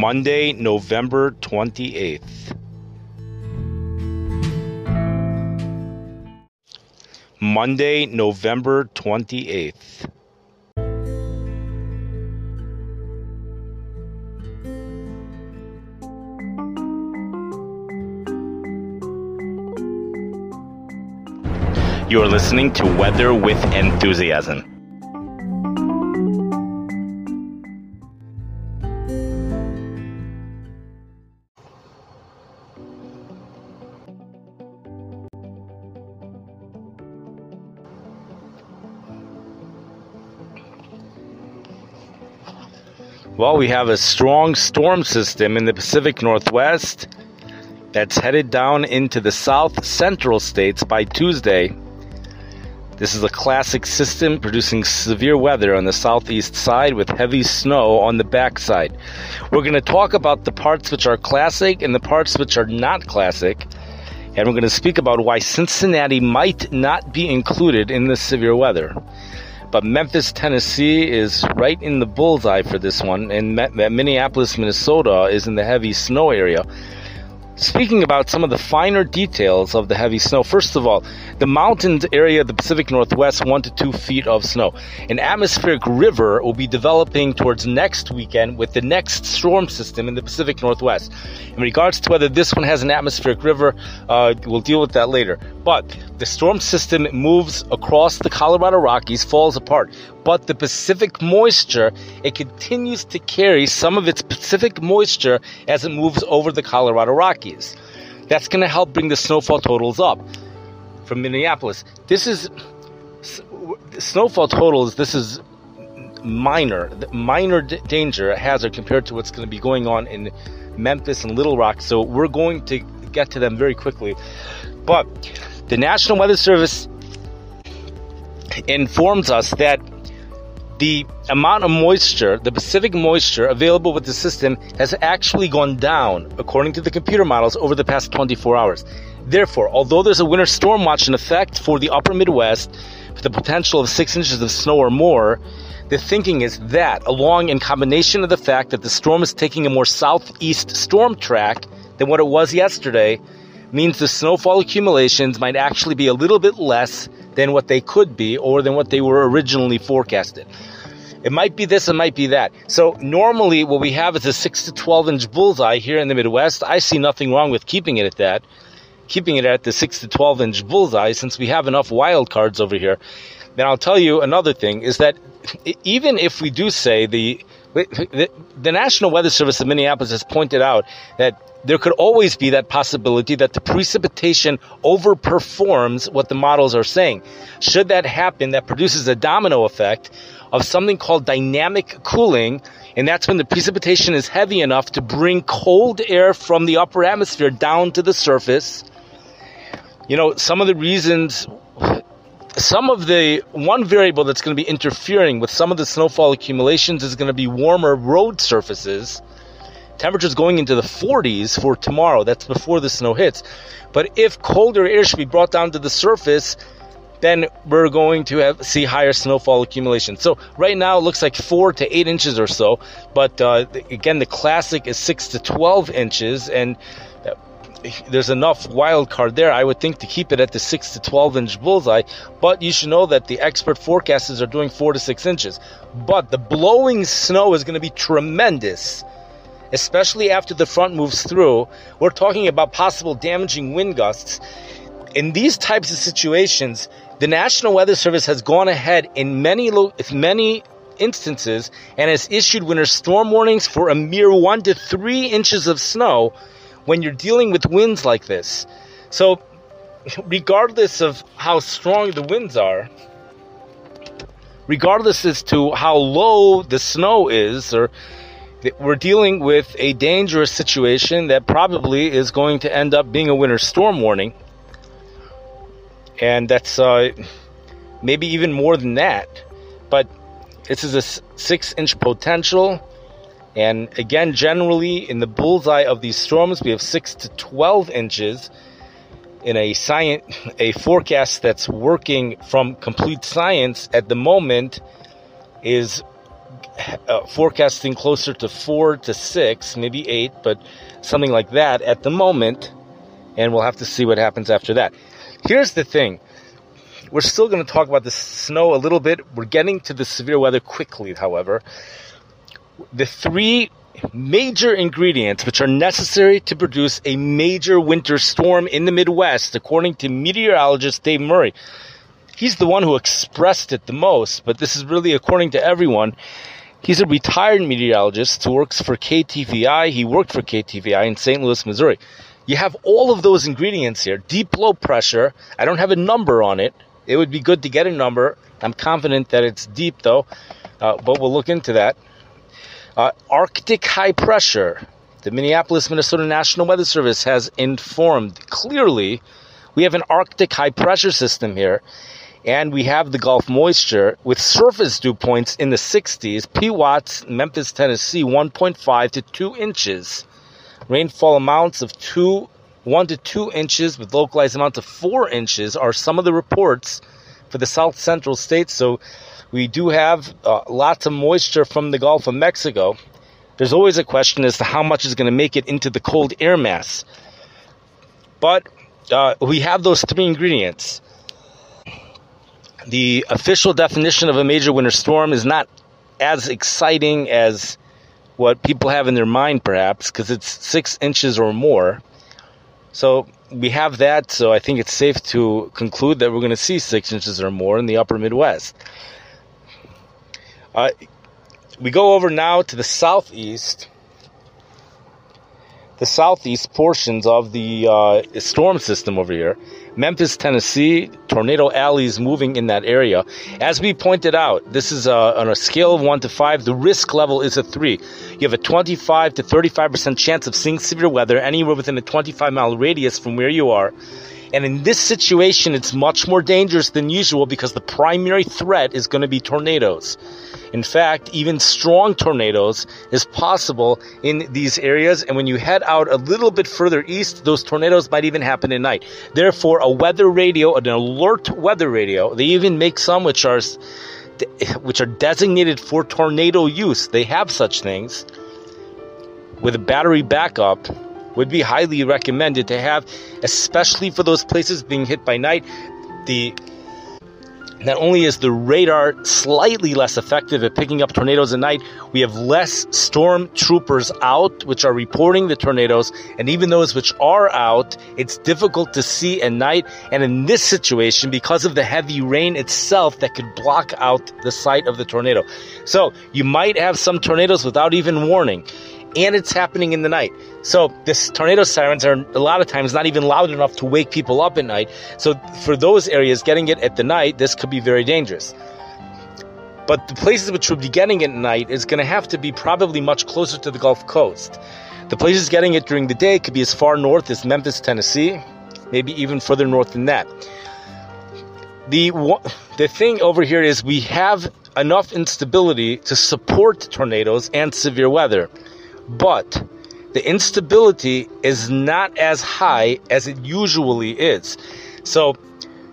Monday, November 28th. Monday, November 28th. You are listening to Weather with Enthusiasm. Well, we have a strong storm system in the Pacific Northwest that's headed down into the south central states by Tuesday. This is a classic system producing severe weather on the southeast side with heavy snow on the backside. We're going to talk about the parts which are classic and the parts which are not classic. And we're going to speak about why Cincinnati might not be included in this severe weather. But Memphis, Tennessee is right in the bullseye for this one, and Minneapolis, Minnesota is in the heavy snow area. Speaking about some of the finer details of the heavy snow, first of all, the mountains area of the Pacific Northwest, one to two feet of snow. An atmospheric river will be developing towards next weekend with the next storm system in the Pacific Northwest. In regards to whether this one has an atmospheric river, uh, we'll deal with that later. But the storm system moves across the Colorado Rockies, falls apart. But the Pacific moisture, it continues to carry some of its Pacific moisture as it moves over the Colorado Rockies. That's going to help bring the snowfall totals up from Minneapolis. This is snowfall totals. This is minor, minor danger hazard compared to what's going to be going on in Memphis and Little Rock. So we're going to get to them very quickly. But the National Weather Service informs us that the amount of moisture, the Pacific moisture available with the system, has actually gone down, according to the computer models, over the past 24 hours. Therefore, although there's a winter storm watch in effect for the upper Midwest, with the potential of six inches of snow or more, the thinking is that, along in combination of the fact that the storm is taking a more southeast storm track than what it was yesterday, means the snowfall accumulations might actually be a little bit less than what they could be or than what they were originally forecasted. It might be this, it might be that. So normally what we have is a 6 to 12 inch bullseye here in the Midwest. I see nothing wrong with keeping it at that. Keeping it at the 6 to 12 inch bullseye since we have enough wild cards over here. Then I'll tell you another thing is that even if we do say the the, the National Weather Service of Minneapolis has pointed out that there could always be that possibility that the precipitation overperforms what the models are saying. Should that happen, that produces a domino effect of something called dynamic cooling, and that's when the precipitation is heavy enough to bring cold air from the upper atmosphere down to the surface. You know, some of the reasons, some of the one variable that's going to be interfering with some of the snowfall accumulations is going to be warmer road surfaces Temperatures going into the 40s for tomorrow. That's before the snow hits. But if colder air should be brought down to the surface, then we're going to have see higher snowfall accumulation. So right now it looks like four to eight inches or so, but uh, again the classic is six to twelve inches, and uh, there's enough wild card there. I would think to keep it at the six to twelve inch bullseye, but you should know that the expert forecasters are doing four to six inches. But the blowing snow is going to be tremendous especially after the front moves through, we're talking about possible damaging wind gusts. In these types of situations, the National Weather Service has gone ahead in many many instances and has issued winter storm warnings for a mere one to three inches of snow when you're dealing with winds like this. So, regardless of how strong the winds are, regardless as to how low the snow is or we're dealing with a dangerous situation that probably is going to end up being a winter storm warning. And that's uh, maybe even more than that. But this is a six inch potential. And again, generally in the bullseye of these storms, we have six to 12 inches in a science, a forecast that's working from complete science at the moment is uh, forecasting closer to four to six, maybe eight, but something like that at the moment. And we'll have to see what happens after that. Here's the thing. We're still going to talk about the snow a little bit. We're getting to the severe weather quickly, however. The three major ingredients which are necessary to produce a major winter storm in the Midwest, according to meteorologist Dave Murray. He's the one who expressed it the most, but this is really according to everyone. He's a retired meteorologist who works for KTVI. He worked for KTVI in St. Louis, Missouri. You have all of those ingredients here. Deep low pressure. I don't have a number on it. It would be good to get a number. I'm confident that it's deep though, uh, but we'll look into that. Uh, Arctic high pressure. The Minneapolis, Minnesota National Weather Service has informed clearly we have an Arctic high pressure system here, and we have the Gulf moisture with surface dew points in the 60s. PWATs, Memphis, Tennessee, 1.5 to 2 inches. Rainfall amounts of 2, 1 to 2 inches with localized amounts of 4 inches are some of the reports for the south central states. So we do have uh, lots of moisture from the Gulf of Mexico. There's always a question as to how much is going to make it into the cold air mass. But uh, we have those three ingredients the official definition of a major winter storm is not as exciting as what people have in their mind, perhaps, because it's six inches or more. So we have that, so I think it's safe to conclude that we're going to see six inches or more in the upper Midwest. Uh, we go over now to the southeast the southeast portions of the uh, storm system over here. Memphis, Tennessee, tornado alleys moving in that area. As we pointed out, this is a, on a scale of 1 to 5. The risk level is a 3. You have a 25 to 35% chance of seeing severe weather anywhere within a 25 mile radius from where you are. And in this situation, it's much more dangerous than usual because the primary threat is going to be tornadoes. In fact, even strong tornadoes is possible in these areas. And when you head out a little bit further east, those tornadoes might even happen at night. Therefore, a weather radio, an alert weather radio, they even make some which are which are designated for tornado use. They have such things with a battery backup would be highly recommended to have, especially for those places being hit by night. The not only is the radar slightly less effective at picking up tornadoes at night, we have less storm troopers out, which are reporting the tornadoes. And even those which are out, it's difficult to see at night. And in this situation, because of the heavy rain itself, that could block out the sight of the tornado. So you might have some tornadoes without even warning and it's happening in the night. So this tornado sirens are a lot of times not even loud enough to wake people up at night. So for those areas, getting it at the night, this could be very dangerous. But the places which would be getting it at night is going to have to be probably much closer to the Gulf Coast. The places getting it during the day could be as far north as Memphis, Tennessee, maybe even further north than that. The the thing over here is we have enough instability to support tornadoes and severe weather but the instability is not as high as it usually is. So,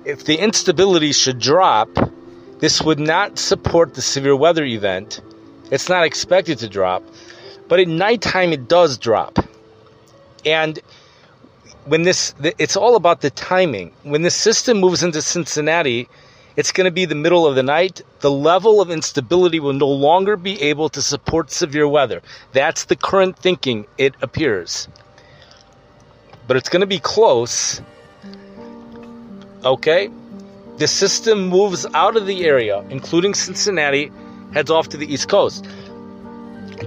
if the instability should drop, this would not support the severe weather event. It's not expected to drop, but at nighttime it does drop. And when this, it's all about the timing. When the system moves into Cincinnati, it's going to be the middle of the night. The level of instability will no longer be able to support severe weather. That's the current thinking, it appears. But it's going to be close. Okay? The system moves out of the area, including Cincinnati, heads off to the East Coast.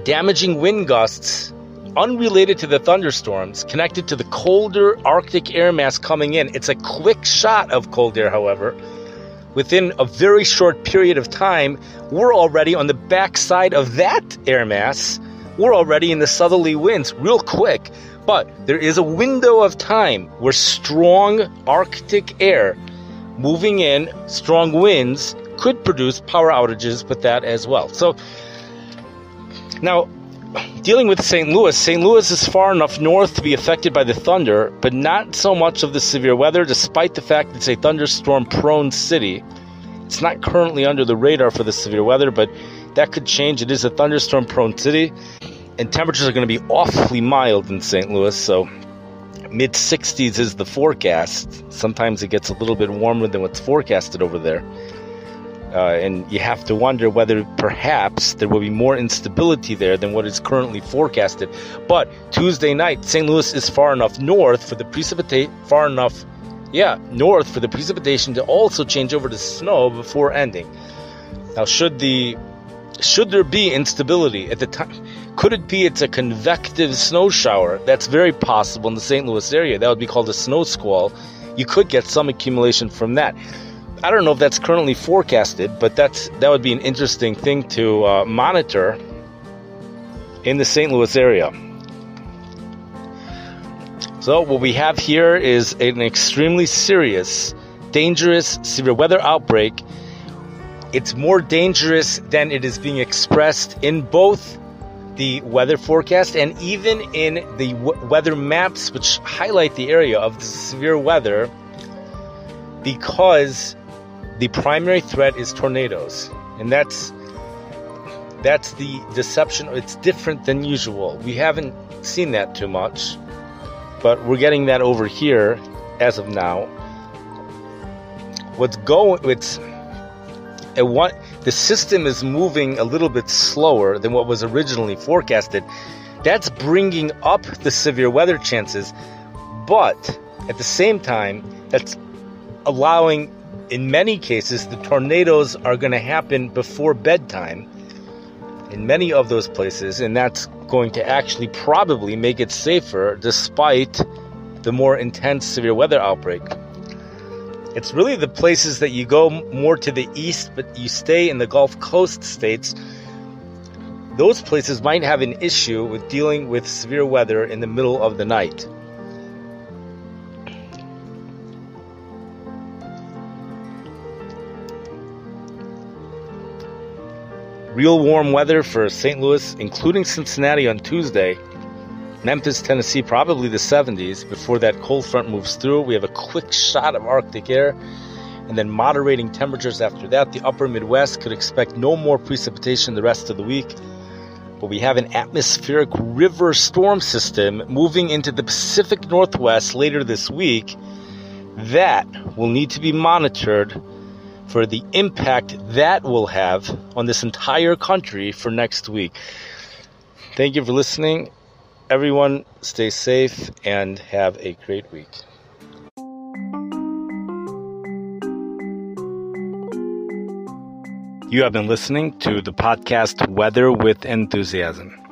Damaging wind gusts unrelated to the thunderstorms, connected to the colder Arctic air mass coming in. It's a quick shot of cold air, however within a very short period of time, we're already on the backside of that air mass. We're already in the southerly winds real quick. But there is a window of time where strong Arctic air moving in, strong winds, could produce power outages with that as well. So now dealing with St. Louis, St. Louis is far enough north to be affected by the thunder, but not so much of the severe weather, despite the fact it's a thunderstorm prone city. It's not currently under the radar for the severe weather, but that could change. It is a thunderstorm prone city, and temperatures are going to be awfully mild in St. Louis, so mid 60s is the forecast. Sometimes it gets a little bit warmer than what's forecasted over there. Uh, and you have to wonder whether perhaps there will be more instability there than what is currently forecasted. But Tuesday night, St. Louis is far enough north for the precipitate, far enough, yeah, north for the precipitation to also change over to snow before ending. Now, should the should there be instability at the time? Could it be it's a convective snow shower? That's very possible in the St. Louis area. That would be called a snow squall. You could get some accumulation from that. I don't know if that's currently forecasted, but that's that would be an interesting thing to uh, monitor in the St. Louis area. So what we have here is an extremely serious, dangerous severe weather outbreak. It's more dangerous than it is being expressed in both the weather forecast and even in the w- weather maps, which highlight the area of the severe weather, because the primary threat is tornadoes, and that's that's the deception. It's different than usual. We haven't seen that too much, but we're getting that over here as of now. What's going? It's it what the system is moving a little bit slower than what was originally forecasted. That's bringing up the severe weather chances, but at the same time, that's allowing in many cases, the tornadoes are going to happen before bedtime in many of those places, and that's going to actually probably make it safer despite the more intense severe weather outbreak. It's really the places that you go more to the east, but you stay in the Gulf Coast states. Those places might have an issue with dealing with severe weather in the middle of the night. Real warm weather for St. Louis, including Cincinnati on Tuesday. Memphis, Tennessee, probably the 70s before that cold front moves through. We have a quick shot of Arctic air and then moderating temperatures after that. The upper Midwest could expect no more precipitation the rest of the week. But we have an atmospheric river storm system moving into the Pacific Northwest later this week. That will need to be monitored for the impact that will have on this entire country for next week. Thank you for listening. Everyone, stay safe and have a great week. You have been listening to the podcast Weather with Enthusiasm.